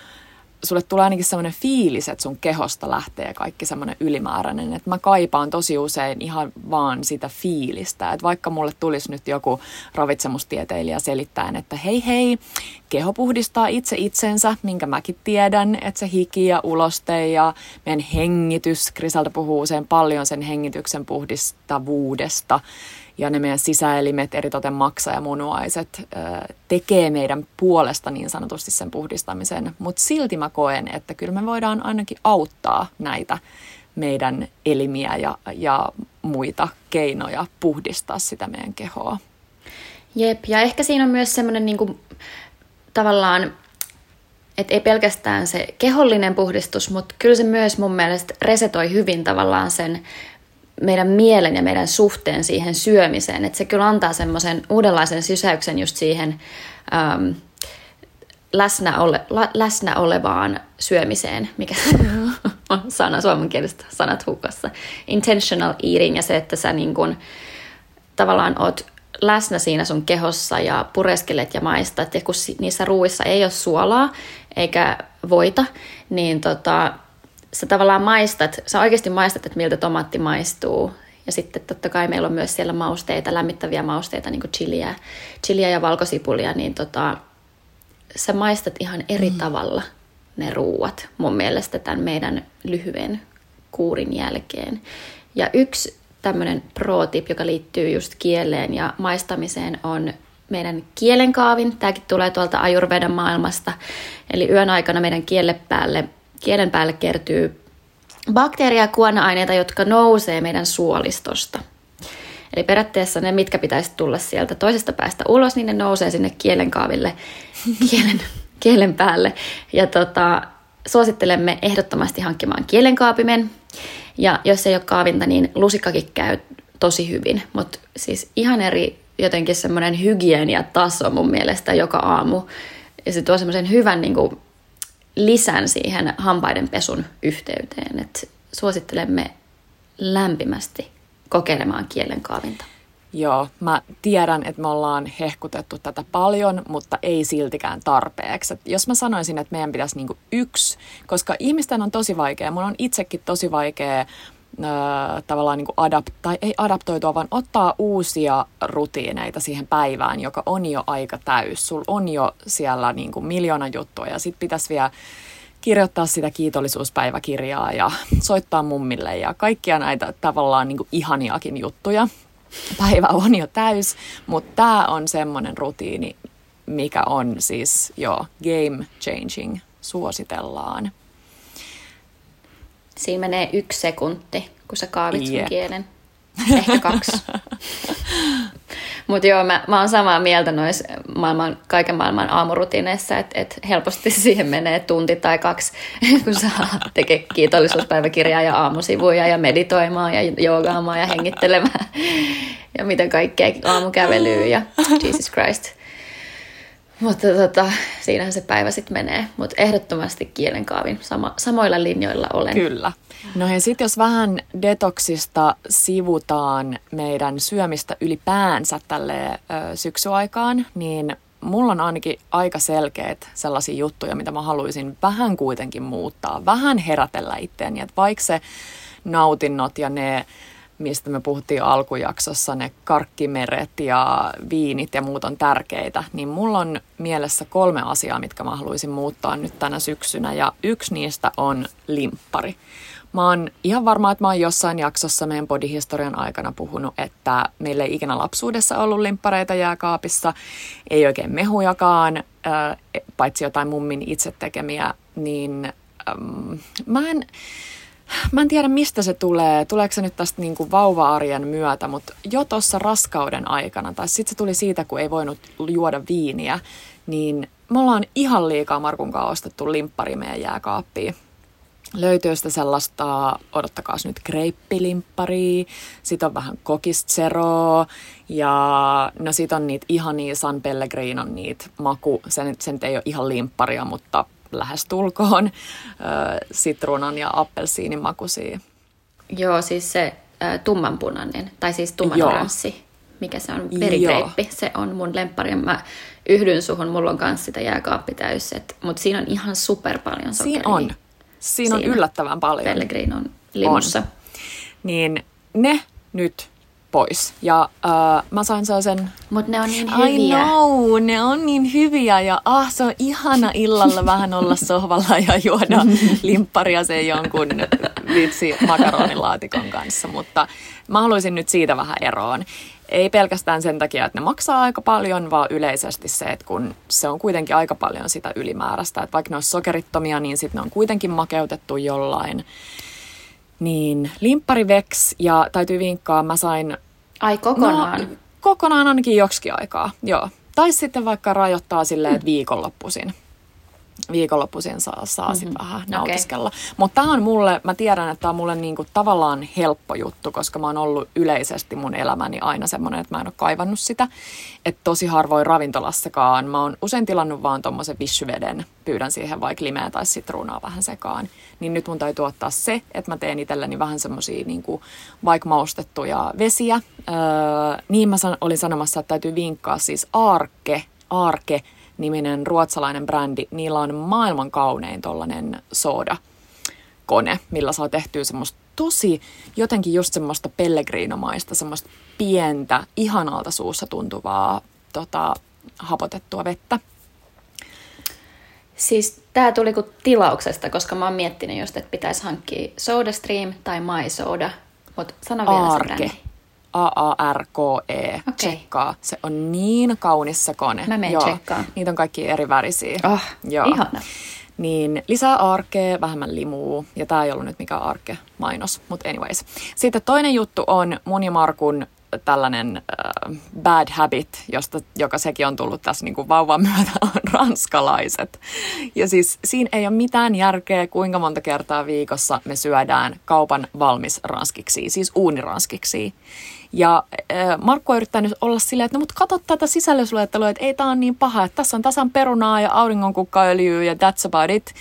sulle tulee ainakin semmoinen fiilis, että sun kehosta lähtee kaikki semmoinen ylimääräinen. Että mä kaipaan tosi usein ihan vaan sitä fiilistä. Että vaikka mulle tulisi nyt joku ravitsemustieteilijä selittäen, että hei hei, keho puhdistaa itse itsensä, minkä mäkin tiedän, että se hiki ja uloste ja meidän hengitys, Krisalta puhuu usein paljon sen hengityksen puhdistavuudesta, ja ne meidän sisäelimet, eritoten maksa ja munuaiset, tekee meidän puolesta niin sanotusti sen puhdistamisen. Mutta silti mä koen, että kyllä me voidaan ainakin auttaa näitä meidän elimiä ja, ja muita keinoja puhdistaa sitä meidän kehoa. Jep, ja ehkä siinä on myös semmoinen niin tavallaan, että ei pelkästään se kehollinen puhdistus, mutta kyllä se myös mun mielestä resetoi hyvin tavallaan sen meidän mielen ja meidän suhteen siihen syömiseen. Että se kyllä antaa semmoisen uudenlaisen sysäyksen just siihen äm, läsnä, ole, la, läsnä olevaan syömiseen, mikä on sana suomenkielistä sanat hukassa. Intentional eating ja se, että sä niin kun, tavallaan oot läsnä siinä sun kehossa ja pureskelet ja maistat. Ja kun niissä ruuissa ei ole suolaa eikä voita, niin tota, sä tavallaan maistat, sä oikeasti maistat, että miltä tomaatti maistuu. Ja sitten totta kai meillä on myös siellä mausteita, lämmittäviä mausteita, niin kuin chiliä, chiliä ja valkosipulia, niin tota, sä maistat ihan eri mm. tavalla ne ruuat mun mielestä tämän meidän lyhyen kuurin jälkeen. Ja yksi tämmöinen pro-tip, joka liittyy just kieleen ja maistamiseen, on meidän kielenkaavin. Tämäkin tulee tuolta ajurvedan maailmasta. Eli yön aikana meidän kielle päälle kielen päälle kertyy bakteeria ja kuona-aineita, jotka nousee meidän suolistosta. Eli periaatteessa ne, mitkä pitäisi tulla sieltä toisesta päästä ulos, niin ne nousee sinne kielenkaaville, kielen, kielen päälle. Ja tota, suosittelemme ehdottomasti hankkimaan kielenkaapimen. Ja jos ei ole kaavinta, niin lusikkakin käy tosi hyvin. Mutta siis ihan eri jotenkin semmoinen hygieniataso mun mielestä joka aamu. Ja se tuo semmoisen hyvän niin kuin, lisän siihen hampaiden pesun yhteyteen. Et suosittelemme lämpimästi kokeilemaan kielen kaavinta. Joo, mä tiedän, että me ollaan hehkutettu tätä paljon, mutta ei siltikään tarpeeksi. Et jos mä sanoisin, että meidän pitäisi niinku yksi, koska ihmisten on tosi vaikea, mun on itsekin tosi vaikea tavallaan niin kuin adapt- tai ei adaptoitua, vaan ottaa uusia rutiineita siihen päivään, joka on jo aika täys. Sulla on jo siellä niin kuin miljoona juttua ja sitten pitäisi vielä kirjoittaa sitä kiitollisuuspäiväkirjaa ja soittaa mummille ja kaikkia näitä tavallaan niin kuin ihaniakin juttuja. Päivä on jo täys, mutta tämä on semmoinen rutiini, mikä on siis jo game changing, suositellaan. Siinä menee yksi sekunti, kun sä kaavit sun yep. kielen. Ehkä kaksi. Mutta joo, mä, mä oon samaa mieltä noissa maailman, kaiken maailman aamurutiineissa, että et helposti siihen menee tunti tai kaksi, kun saa tekee kiitollisuuspäiväkirjaa ja aamusivuja ja meditoimaan ja joogaamaan ja hengittelemään ja mitä kaikkea aamukävelyä ja Jesus Christ – mutta tota, siinähän se päivä sitten menee. Mutta ehdottomasti kielenkaavin sama, samoilla linjoilla olen. Kyllä. No ja sitten jos vähän detoksista sivutaan meidän syömistä ylipäänsä tälle ö, syksyaikaan, niin mulla on ainakin aika selkeät sellaisia juttuja, mitä mä haluaisin vähän kuitenkin muuttaa. Vähän herätellä itteeni, että vaikka se nautinnot ja ne mistä me puhuttiin alkujaksossa, ne karkkimeret ja viinit ja muut on tärkeitä, niin mulla on mielessä kolme asiaa, mitkä mä haluaisin muuttaa nyt tänä syksynä, ja yksi niistä on limppari. Mä oon ihan varma, että mä oon jossain jaksossa meidän podihistorian aikana puhunut, että meillä ei ikinä lapsuudessa ollut limppareita jääkaapissa, ei oikein mehujakaan, paitsi jotain mummin itse tekemiä, niin mä en Mä en tiedä, mistä se tulee. Tuleeko se nyt tästä niin kuin vauva-arjen myötä, mutta jo tuossa raskauden aikana, tai sitten se tuli siitä, kun ei voinut juoda viiniä, niin me ollaan ihan liikaa Markun kanssa ostettu limppari meidän jääkaappiin. Löytyy sitä sellaista, odottakaa nyt, kreippilimpparia, sit on vähän kokistseroa ja no sit on niitä ihania San Pellegrinon niitä maku, sen, sen ei ole ihan limpparia, mutta lähestulkoon sitruunan ja appelsiinin makuisia. Joo, siis se äh, tummanpunainen, tai siis tummanolanssi, mikä se on, verigreippi. Se on mun lemppari. Mä yhdyn suhun, mulla on kanssa sitä jääkaappi täys, mutta siinä on ihan super paljon sokeria. Siinä on. Siinä on yllättävän paljon. Pellegrinon limussa. On. Niin ne nyt pois. Ja uh, mä sain sellaisen... Mutta ne on niin hyviä. I know, ne on niin hyviä ja ah, se on ihana illalla vähän olla sohvalla ja juoda limpparia sen jonkun vitsi makaronilaatikon kanssa. Mutta mä haluaisin nyt siitä vähän eroon. Ei pelkästään sen takia, että ne maksaa aika paljon, vaan yleisesti se, että kun se on kuitenkin aika paljon sitä ylimääräistä. Että vaikka ne on sokerittomia, niin sitten ne on kuitenkin makeutettu jollain niin, limppari veks ja täytyy vinkkaa, mä sain... Ai kokonaan? No, kokonaan ainakin joksikin aikaa, joo. Tai sitten vaikka rajoittaa silleen, että viikonloppuisin viikonloppuisin saa, saa mm-hmm. vähän nautiskella. Okay. Mutta tämä on mulle, mä tiedän, että tämä on mulle niinku tavallaan helppo juttu, koska mä oon ollut yleisesti mun elämäni aina semmoinen, että mä en ole kaivannut sitä. Että tosi harvoin ravintolassakaan. Mä oon usein tilannut vaan tommosen vissyveden, pyydän siihen vaikka limeä tai sitruunaa vähän sekaan. Niin nyt mun täytyy ottaa se, että mä teen itselleni vähän semmosia niinku, vaikka maustettuja vesiä. Öö, niin mä san, olin sanomassa, että täytyy vinkkaa siis Arke, Arke, niminen ruotsalainen brändi, niillä on maailman kaunein tollanen soda kone, millä saa tehtyä semmoista tosi jotenkin just semmoista pellegrinomaista, semmoista pientä, ihanalta suussa tuntuvaa tota, hapotettua vettä. Siis tämä tuli kuin tilauksesta, koska mä oon miettinyt just, että pitäisi hankkia SodaStream tai MySoda. Mutta sano vielä Arke. se A-A-R-K-E. Okay. Tsekkaa. Se on niin kaunis se kone. Mä menen tsekkaan. Niitä on kaikki eri värisiä. Oh, Joo. ihana. Niin lisää arkea, vähemmän limuu. Ja tää ei ollut nyt mikään arke mainos, mutta anyways. Sitten toinen juttu on mun ja Markun tällainen äh, bad habit, josta, joka sekin on tullut tässä niin kuin vauvan myötä, on ranskalaiset. Ja siis siinä ei ole mitään järkeä, kuinka monta kertaa viikossa me syödään kaupan valmis ranskiksi, siis uuniranskiksi. Ja äh, Markku on yrittänyt olla silleen, että no mutta katso tätä sisällysluettelua, että ei tämä ole niin paha, että tässä on tasan perunaa ja auringonkukkaöljyä ja that's about it.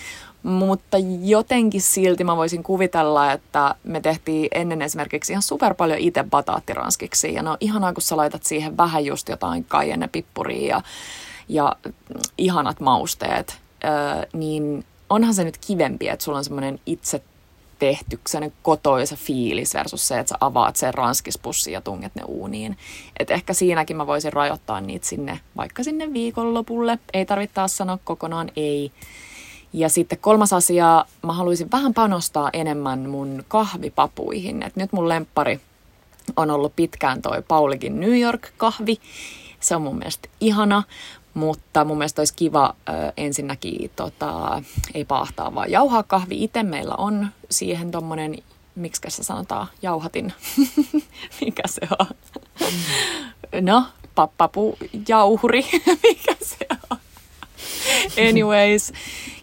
Mutta jotenkin silti mä voisin kuvitella, että me tehtiin ennen esimerkiksi ihan super paljon itse bataattiranskiksi. Ja no ihanaa, kun sä laitat siihen vähän just jotain kaienne pippuria ja, ja ihanat mausteet. Öö, niin onhan se nyt kivempi, että sulla on semmoinen itse tehty, kotoisa fiilis versus se, että sä avaat sen ranskispussin ja tunget ne uuniin. Et ehkä siinäkin mä voisin rajoittaa niitä sinne, vaikka sinne viikonlopulle. Ei tarvitse taas sanoa kokonaan ei. Ja sitten kolmas asia, mä haluaisin vähän panostaa enemmän mun kahvipapuihin. Et nyt mun lemppari on ollut pitkään toi Paulikin New York-kahvi. Se on mun mielestä ihana, mutta mun mielestä olisi kiva ö, ensinnäkin, tota, ei paahtaa, vaan jauhaa kahvi itse. Meillä on siihen tommonen, miksi se sanotaan, jauhatin. Mikä se on? No, pappapu jauhuri. Mikä se on? Anyways.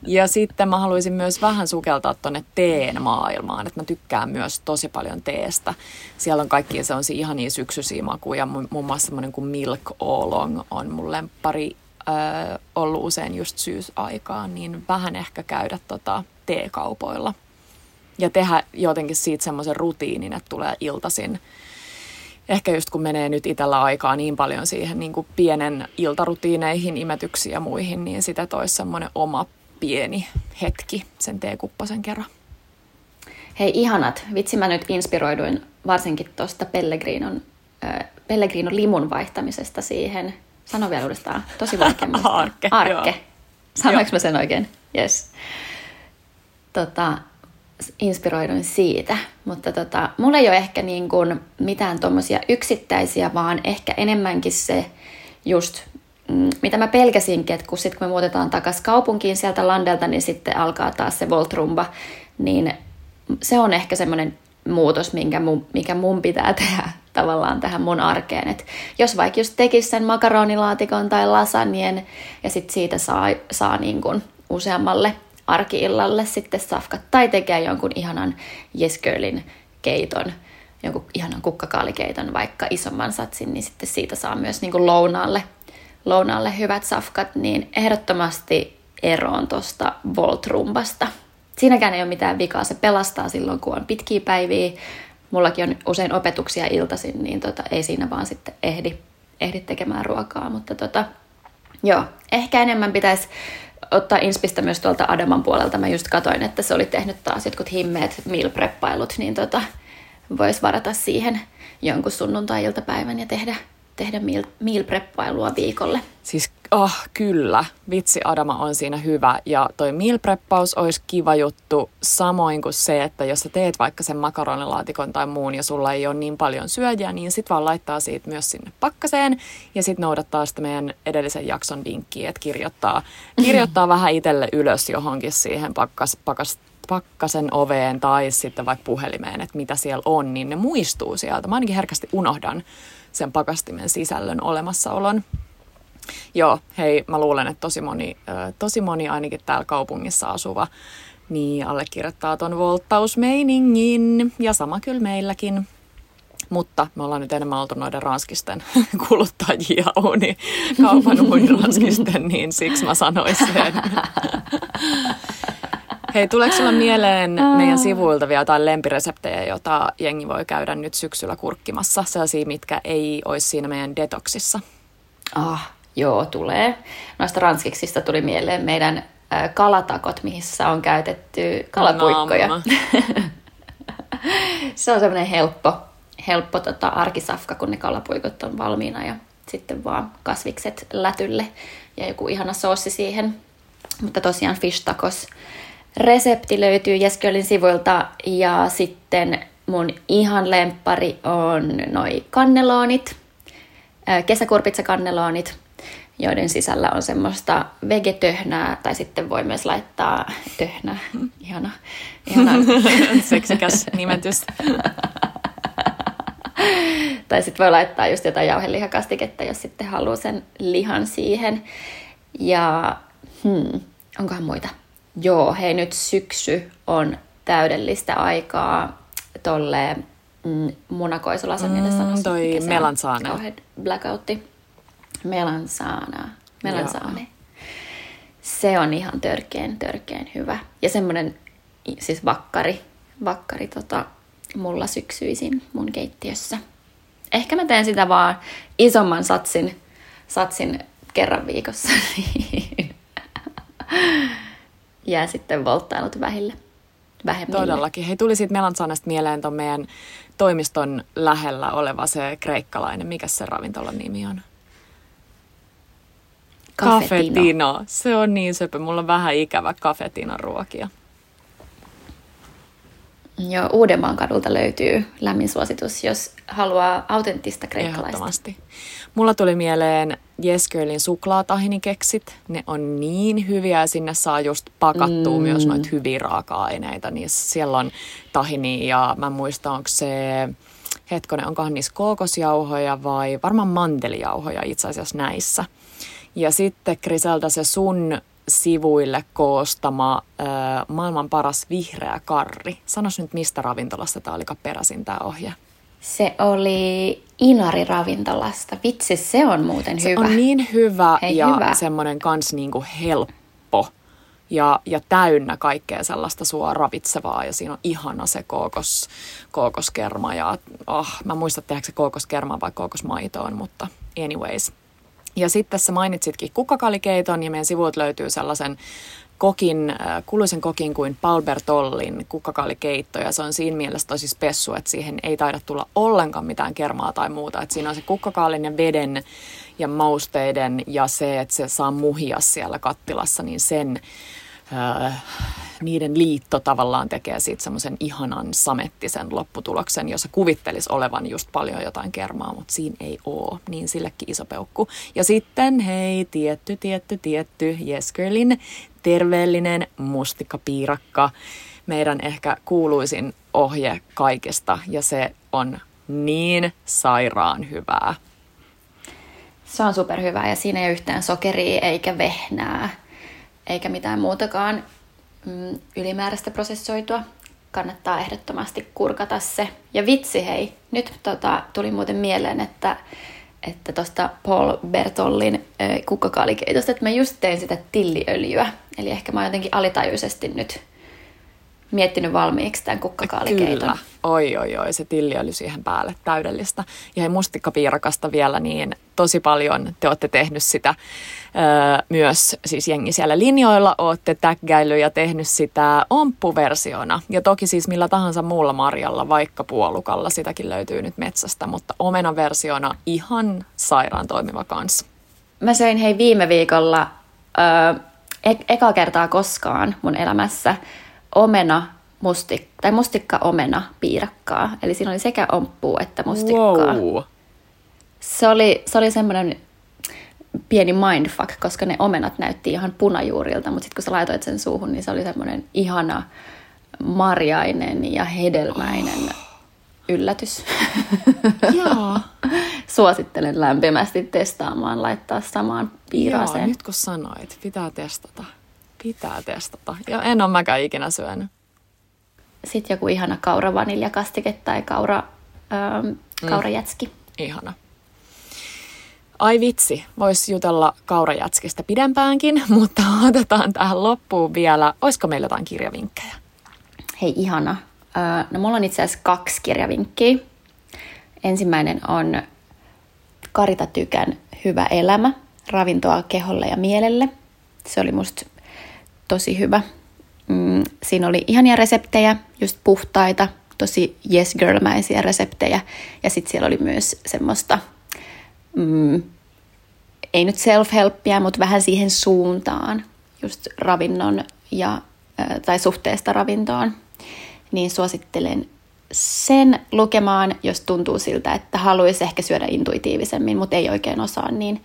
Ja sitten mä haluaisin myös vähän sukeltaa tonne teen maailmaan, että mä tykkään myös tosi paljon teestä. Siellä on kaikki se on ihania syksyisiä makuja, muun muassa semmoinen kuin Milk Oolong on mun lemppari äh, ollut usein just syysaikaan, niin vähän ehkä käydä tota teekaupoilla. Ja tehdä jotenkin siitä semmoisen rutiinin, että tulee iltasin ehkä just kun menee nyt itsellä aikaa niin paljon siihen niin kuin pienen iltarutiineihin, imetyksiin ja muihin, niin sitä toisi semmoinen oma pieni hetki sen teekuppasen kerran. Hei ihanat, vitsi mä nyt inspiroiduin varsinkin tuosta Pellegrinon, äh, Pellegrinon limun vaihtamisesta siihen. Sano vielä uudestaan, tosi vaikea Arke. Arke. Sanoinko mä sen oikein? Yes. Tota, inspiroiduin siitä, mutta tota, mulla ei ole ehkä niin kuin mitään tuommoisia yksittäisiä, vaan ehkä enemmänkin se just, mm, mitä mä pelkäsinkin, että kun, sit, kun me muutetaan takaisin kaupunkiin sieltä landelta, niin sitten alkaa taas se Voltrumba, niin se on ehkä semmoinen muutos, minkä mun, mikä mun pitää tehdä tavallaan tähän mun arkeen. Et jos vaikka just tekisi sen makaronilaatikon tai lasagnen ja sitten siitä saa, saa niin kuin useammalle arkiillalle sitten safkat tai tekee jonkun ihanan Yes Girlin keiton, jonkun ihanan kukkakaalikeiton, vaikka isomman satsin, niin sitten siitä saa myös niin kuin lounaalle, lounaalle hyvät safkat, niin ehdottomasti eroon tuosta Voltrumbasta. siinäkään ei ole mitään vikaa. Se pelastaa silloin, kun on pitkiä päiviä. Mullakin on usein opetuksia iltaisin, niin tota, ei siinä vaan sitten ehdi, ehdi tekemään ruokaa. Mutta tota, joo, ehkä enemmän pitäisi ottaa inspistä myös tuolta Adaman puolelta. Mä just katoin, että se oli tehnyt taas jotkut himmeet meal niin tota, voisi varata siihen jonkun sunnuntai-iltapäivän ja tehdä, tehdä meal, preppailua viikolle. Siis oh, kyllä, vitsi Adama on siinä hyvä ja toi meal preppaus olisi kiva juttu samoin kuin se, että jos sä teet vaikka sen makaronilaatikon tai muun ja sulla ei ole niin paljon syöjiä, niin sit vaan laittaa siitä myös sinne pakkaseen ja sit noudattaa sitä meidän edellisen jakson vinkkiä, että kirjoittaa, kirjoittaa vähän itselle ylös johonkin siihen pakkas, pakkas, pakkasen oveen tai sitten vaikka puhelimeen, että mitä siellä on, niin ne muistuu sieltä. Mä ainakin herkästi unohdan sen pakastimen sisällön olemassaolon. Joo, hei, mä luulen, että tosi moni, tosi moni ainakin täällä kaupungissa asuva niin allekirjoittaa ton volttausmeiningin ja sama kyllä meilläkin. Mutta me ollaan nyt enemmän oltu noiden ranskisten kuluttajia uuni, kaupan ranskisten, niin siksi mä sanoin sen. Hei, tuleeko sulla mieleen meidän sivuilta vielä jotain lempireseptejä, jota jengi voi käydä nyt syksyllä kurkkimassa? Sellaisia, mitkä ei olisi siinä meidän detoksissa. Ah, joo, tulee. Noista ranskiksista tuli mieleen meidän kalatakot, missä on käytetty kalapuikkoja. se on semmoinen helppo, helppo tota, arkisafka, kun ne kalapuikot on valmiina ja sitten vaan kasvikset lätylle ja joku ihana soossi siihen. Mutta tosiaan fish tacos Resepti löytyy Jeskölin sivuilta ja sitten mun ihan lempari on noi kanneloonit, kesäkurpitsakanneloonit, joiden sisällä on semmoista vegetöhnää, tai sitten voi myös laittaa töhnää. Ihana. ihana. Seksikäs nimetys. tai sitten voi laittaa just jotain jauhelihakastiketta, jos sitten haluaa sen lihan siihen. Ja hmm, onkohan muita? Joo, hei nyt syksy on täydellistä aikaa tolle mm, munakoisulasen mm, sanoisi. Toi melansaana. Blackoutti. Melansaana. Melansaane. Se on ihan törkeen, törkeen hyvä. Ja semmoinen siis vakkari, vakkari tota, mulla syksyisin mun keittiössä. Ehkä mä teen sitä vaan isomman satsin, satsin kerran viikossa. jää sitten volttailut vähille. Vähemmille. Todellakin. Hei, tuli siitä Melansanasta mieleen tuon meidän toimiston lähellä oleva se kreikkalainen. Mikä se ravintolan nimi on? Cafetino. Se on niin söpö. Mulla on vähän ikävä Cafetinon ruokia. Joo, Uudenmaan kadulta löytyy lämmin suositus, jos haluaa autenttista kreikkalaista. Ehdottomasti. Mulla tuli mieleen Yes Girlin suklaatahinikeksit. Ne on niin hyviä ja sinne saa just pakattua mm. myös noita hyviä raaka-aineita. Niin siellä on tahini ja mä muistan, onko se, hetkonen, onkohan niissä kookosjauhoja vai varmaan mantelijauhoja itse asiassa näissä. Ja sitten Griselda se sun sivuille koostama ö, maailman paras vihreä karri. Sanos nyt, mistä ravintolasta tämä oli peräisin tämä ohje? Se oli Inari-ravintolasta. Vitsi, se on muuten se hyvä. on niin hyvä Hei, ja hyvä. semmoinen kans niinku helppo ja, ja täynnä kaikkea sellaista sua ravitsevaa ja siinä on ihana se kookos, kookoskerma ja oh, mä muistan tehdäänkö se kookoskerma vai kookosmaitoon, mutta anyways. Ja sitten tässä mainitsitkin kukkakalikeiton ja meidän sivuilta löytyy sellaisen kokin, äh, kuuluisen kokin kuin Paul Bertollin kukkakaalikeitto ja se on siinä mielessä tosi spessu, että siihen ei taida tulla ollenkaan mitään kermaa tai muuta. Että siinä on se kukkakaalin ja veden ja mausteiden ja se, että se saa muhia siellä kattilassa, niin sen niiden liitto tavallaan tekee siitä semmoisen ihanan samettisen lopputuloksen, jossa kuvittelisi olevan just paljon jotain kermaa, mutta siinä ei oo, niin sillekin iso peukku. Ja sitten hei, tietty, tietty, tietty, Yes Girlin terveellinen mustikkapiirakka, meidän ehkä kuuluisin ohje kaikesta ja se on niin sairaan hyvää. Se on superhyvää ja siinä ei ole yhtään sokeria eikä vehnää eikä mitään muutakaan mm, ylimääräistä prosessoitua. Kannattaa ehdottomasti kurkata se. Ja vitsi hei, nyt tota, tuli muuten mieleen, että että tuosta Paul Bertollin kukkakaalikeitosta, että mä just tein sitä tilliöljyä. Eli ehkä mä oon jotenkin alitajuisesti nyt miettinyt valmiiksi tämän kukkakaalikeiton. Kyllä. Oi, oi, oi, se tilliöljy siihen päälle, täydellistä. Ja hei, mustikkapiirakasta vielä, niin tosi paljon te olette tehnyt sitä öö, myös, siis jengi siellä linjoilla, olette tägäily ja tehnyt sitä omppuversiona. Ja toki siis millä tahansa muulla marjalla, vaikka puolukalla, sitäkin löytyy nyt metsästä, mutta omena-versiona ihan sairaan toimiva kanssa. Mä söin hei viime viikolla öö, e- eka kertaa koskaan mun elämässä omena mustik- tai mustikka omena piirakkaa. Eli siinä oli sekä omppuu että mustikkaa. Wow. Se oli, se oli semmoinen pieni mindfuck, koska ne omenat näytti ihan punajuurilta, mutta sitten kun sä laitoit sen suuhun, niin se oli semmoinen ihana marjainen ja hedelmäinen oh. yllätys. Joo. Suosittelen lämpimästi testaamaan, laittaa samaan piiraaseen. Joo, nyt kun sanoit, pitää testata. Pitää testata. Ja en ole mäkään ikinä syönyt. Sitten joku ihana kaura vaniljakastike tai kaura, ähm, kaurajätski. Mm. Ihana. Ai vitsi, voisi jutella kaurajätskistä pidempäänkin, mutta otetaan tähän loppuun vielä. Olisiko meillä jotain kirjavinkkejä? Hei, ihana. No mulla on itse asiassa kaksi kirjavinkkiä. Ensimmäinen on Karita Tykän Hyvä elämä, ravintoa keholle ja mielelle. Se oli musta tosi hyvä. Mm, siinä oli ihania reseptejä, just puhtaita, tosi yes girl-mäisiä reseptejä. Ja sitten siellä oli myös semmoista, mm, ei nyt self-helppiä, mutta vähän siihen suuntaan, just ravinnon ja, tai suhteesta ravintoon. Niin suosittelen sen lukemaan, jos tuntuu siltä, että haluaisi ehkä syödä intuitiivisemmin, mutta ei oikein osaa, niin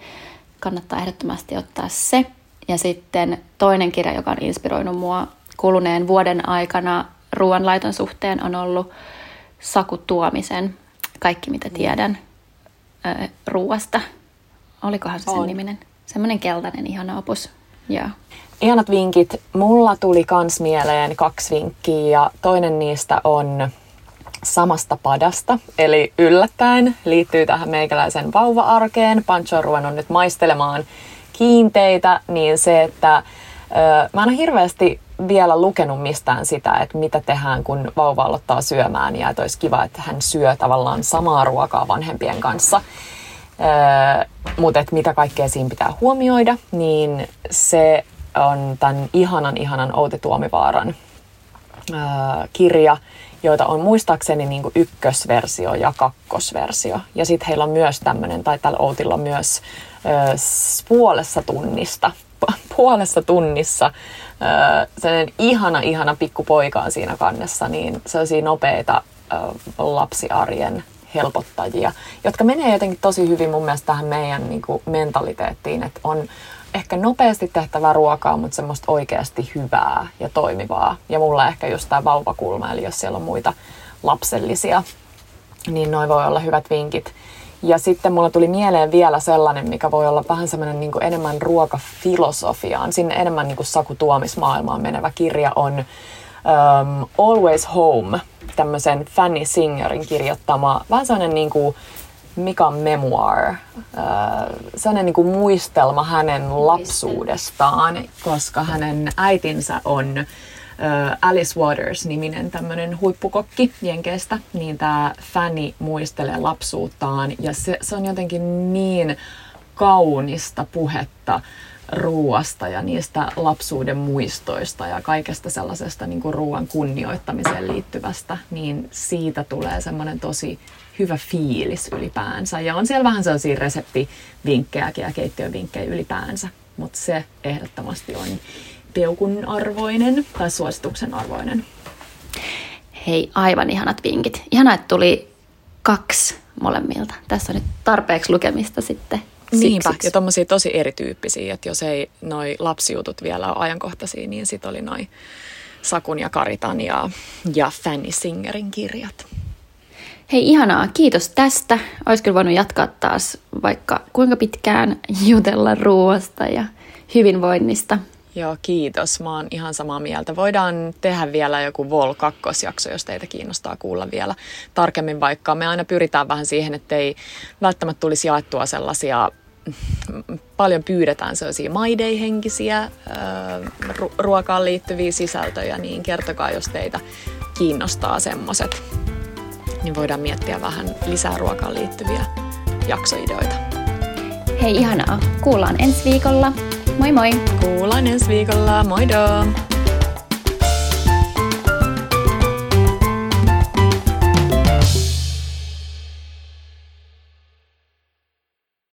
kannattaa ehdottomasti ottaa se. Ja sitten toinen kirja, joka on inspiroinut mua kuluneen vuoden aikana ruoanlaiton suhteen, on ollut Saku Tuomisen Kaikki mitä tiedän äh, ruuasta. Olikohan se sen on. niminen? Semmoinen keltainen ihana opus. Ja. Ihanat vinkit. Mulla tuli kans mieleen kaksi vinkkiä ja toinen niistä on samasta padasta, eli yllättäen liittyy tähän meikäläisen vauva-arkeen. Pancho on ruvennut nyt maistelemaan kiinteitä, niin se, että ö, mä en ole hirveästi vielä lukenut mistään sitä, että mitä tehdään, kun vauva aloittaa syömään ja että olisi kiva, että hän syö tavallaan samaa ruokaa vanhempien kanssa. Öö, mutta että mitä kaikkea siinä pitää huomioida, niin se on tämän ihanan, ihanan Outi Tuomivaaran öö, kirja, joita on muistaakseni niin kuin ykkösversio ja kakkosversio. Ja sitten heillä on myös tämmöinen, tai tällä Outilla myös ö, puolessa tunnista, puolessa tunnissa sellainen ihana, ihana pikkupoika on siinä kannessa, niin sellaisia nopeita ö, lapsiarjen helpottajia, jotka menee jotenkin tosi hyvin mun mielestä tähän meidän niin kuin mentaliteettiin, että on ehkä nopeasti tehtävää ruokaa, mutta semmoista oikeasti hyvää ja toimivaa. Ja mulla ehkä just tämä vauvakulma, eli jos siellä on muita lapsellisia, niin noin voi olla hyvät vinkit. Ja sitten mulla tuli mieleen vielä sellainen, mikä voi olla vähän semmoinen niin enemmän ruokafilosofiaan, sinne enemmän niin kuin menevä kirja on um, Always Home, tämmöisen Fanny Singerin kirjoittama, vähän sellainen niin kuin Mikan memoir, äh, sellainen niin kuin muistelma hänen lapsuudestaan, koska hänen äitinsä on Alice Waters-niminen tämmöinen huippukokki Jenkeistä, niin tämä Fanny muistelee lapsuuttaan ja se, se on jotenkin niin kaunista puhetta ruoasta ja niistä lapsuuden muistoista ja kaikesta sellaisesta niin kuin ruoan kunnioittamiseen liittyvästä, niin siitä tulee semmoinen tosi hyvä fiilis ylipäänsä. Ja on siellä vähän sellaisia reseptivinkkejäkin ja keittiövinkkejä ylipäänsä, mutta se ehdottomasti on peukun arvoinen tai suosituksen arvoinen. Hei, aivan ihanat vinkit. Ihana, että tuli kaksi molemmilta. Tässä on nyt tarpeeksi lukemista sitten Niinpä, ja tommosia tosi erityyppisiä, että jos ei noi lapsiutut vielä ole ajankohtaisia, niin sit oli noi Sakun ja Karitan ja, ja Fanny Singerin kirjat. Hei ihanaa, kiitos tästä. Olisi kyllä voinut jatkaa taas vaikka kuinka pitkään jutella ruoasta ja hyvinvoinnista. Joo, kiitos. Mä oon ihan samaa mieltä. Voidaan tehdä vielä joku Vol 2 jakso, jos teitä kiinnostaa kuulla vielä tarkemmin, vaikka me aina pyritään vähän siihen, että ei välttämättä tulisi jaettua sellaisia paljon pyydetään sellaisia maidehenkisiä ruokaan liittyviä sisältöjä, niin kertokaa, jos teitä kiinnostaa semmoset. Niin voidaan miettiä vähän lisää ruokaan liittyviä jaksoideoita. Hei ihanaa. Kuullaan ensi viikolla. Moi moi! Kuullaan ensi viikolla. Moido!